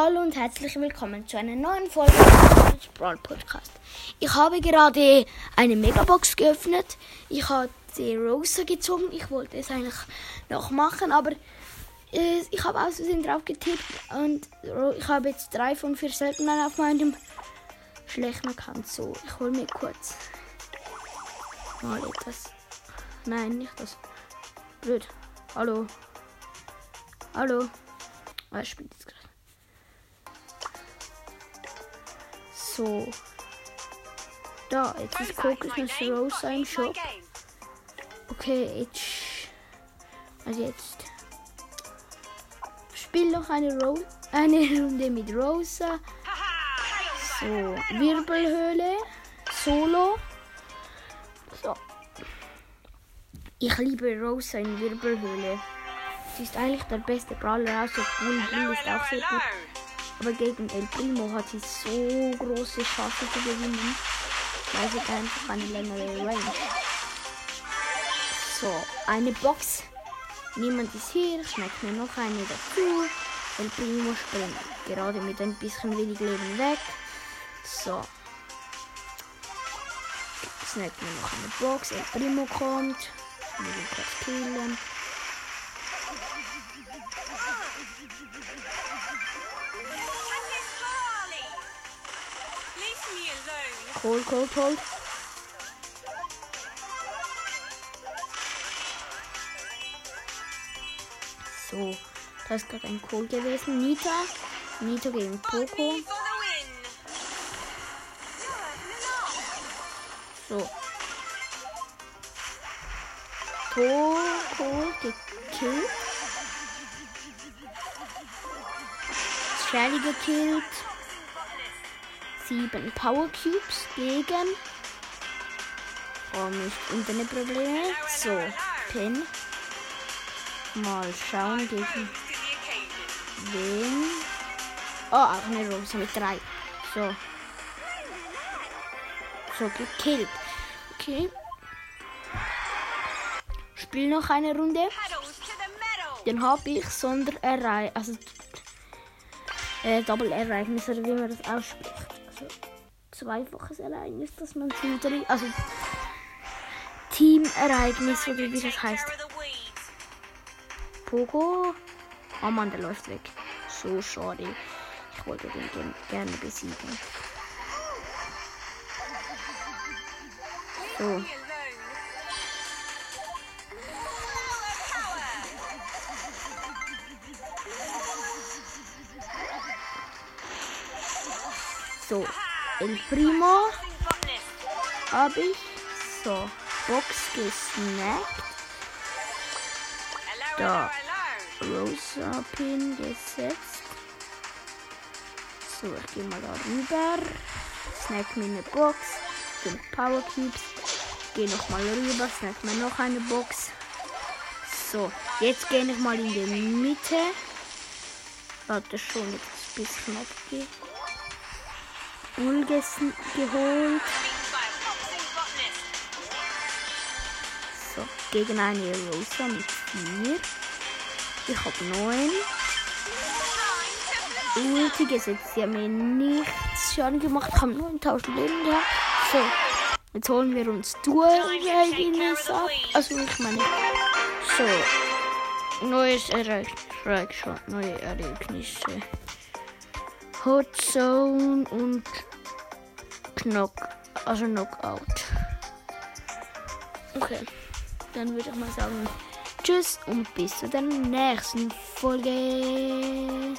Hallo und herzlich willkommen zu einer neuen Folge des Brawl Podcast. Ich habe gerade eine Megabox geöffnet. Ich habe die Rosa gezogen. Ich wollte es eigentlich noch machen, aber äh, ich habe aus drauf getippt und ich habe jetzt drei von vier Seltenen auf meinem schlechten Account. So, ich hole mir kurz mal etwas. Nein, nicht das. Blöd. Hallo. Hallo. Ah, er spielt jetzt gerade. So. Da, jetzt ist Kokosnuss Rosa im Shop. Okay, jetzt. Also jetzt. Spiel noch eine, Ro eine Runde mit Rosa. So, Wirbelhöhle. Solo. So. Ich liebe Rosa in Wirbelhöhle. Sie ist eigentlich der beste Brawler, außer Bull. Bull ist auch sehr gut. Aber gegen El Primo hat sie so große Chance zu gewinnen. Weil sie einfach eine längere Range. So, eine Box. Niemand ist hier. Schmeckt mir noch eine dazu. El Primo springt gerade mit ein bisschen wenig Leben weg. So. Snackt mir noch eine Box. El Primo kommt. Ihn kurz killen. Cold, cold, cold. So, das ist gerade ein Kohl gewesen. Nita. Nita gegen Poco. So. Poco gekillt. Shelly gekillt. Sieben Power Cubes gegen. Oh, nicht Internetprobleme. So, Pin. Mal schauen gegen wen. Oh, auch eine Rose mit drei. So. So, gekillt. Okay. Spiel noch eine Runde. Den habe ich Sonderereignis. Also. Äh, Double-Ereignis oder wie man das ausspricht. Also, zweifaches Ereignis, dass man sie Also. Team-Ereignis oder wie das heißt. Poco. Oh Mann, der läuft weg. So schade. Ich wollte den gerne besiegen. So. So, El Primo habe ich. So, Box gesnackt. Da. Rosa Pin gesetzt. So, ich gehe mal da rüber. Snack mir eine Box. Fünf Power Cubes. Gehe noch mal rüber. Snack mir noch eine Box. So, jetzt gehe ich mal in die Mitte. Warte schon, jetzt ein bisschen abgeht. Ulgessen geholt. So, gegen eine Rosa mit 4. Ich habe 9. Ulti gesetzt. Sie haben mir nichts Schaden gemacht. Ich habe 9000 Leben gehabt. So, jetzt holen wir uns Dual-Ereignis ab. Also, ich meine, so. Neues Ereignis. Neue Ereignisse. Hot Zone und Knock, also Knockout. Okay, dann würde ich mal sagen, tschüss und bis zu der nächsten Folge.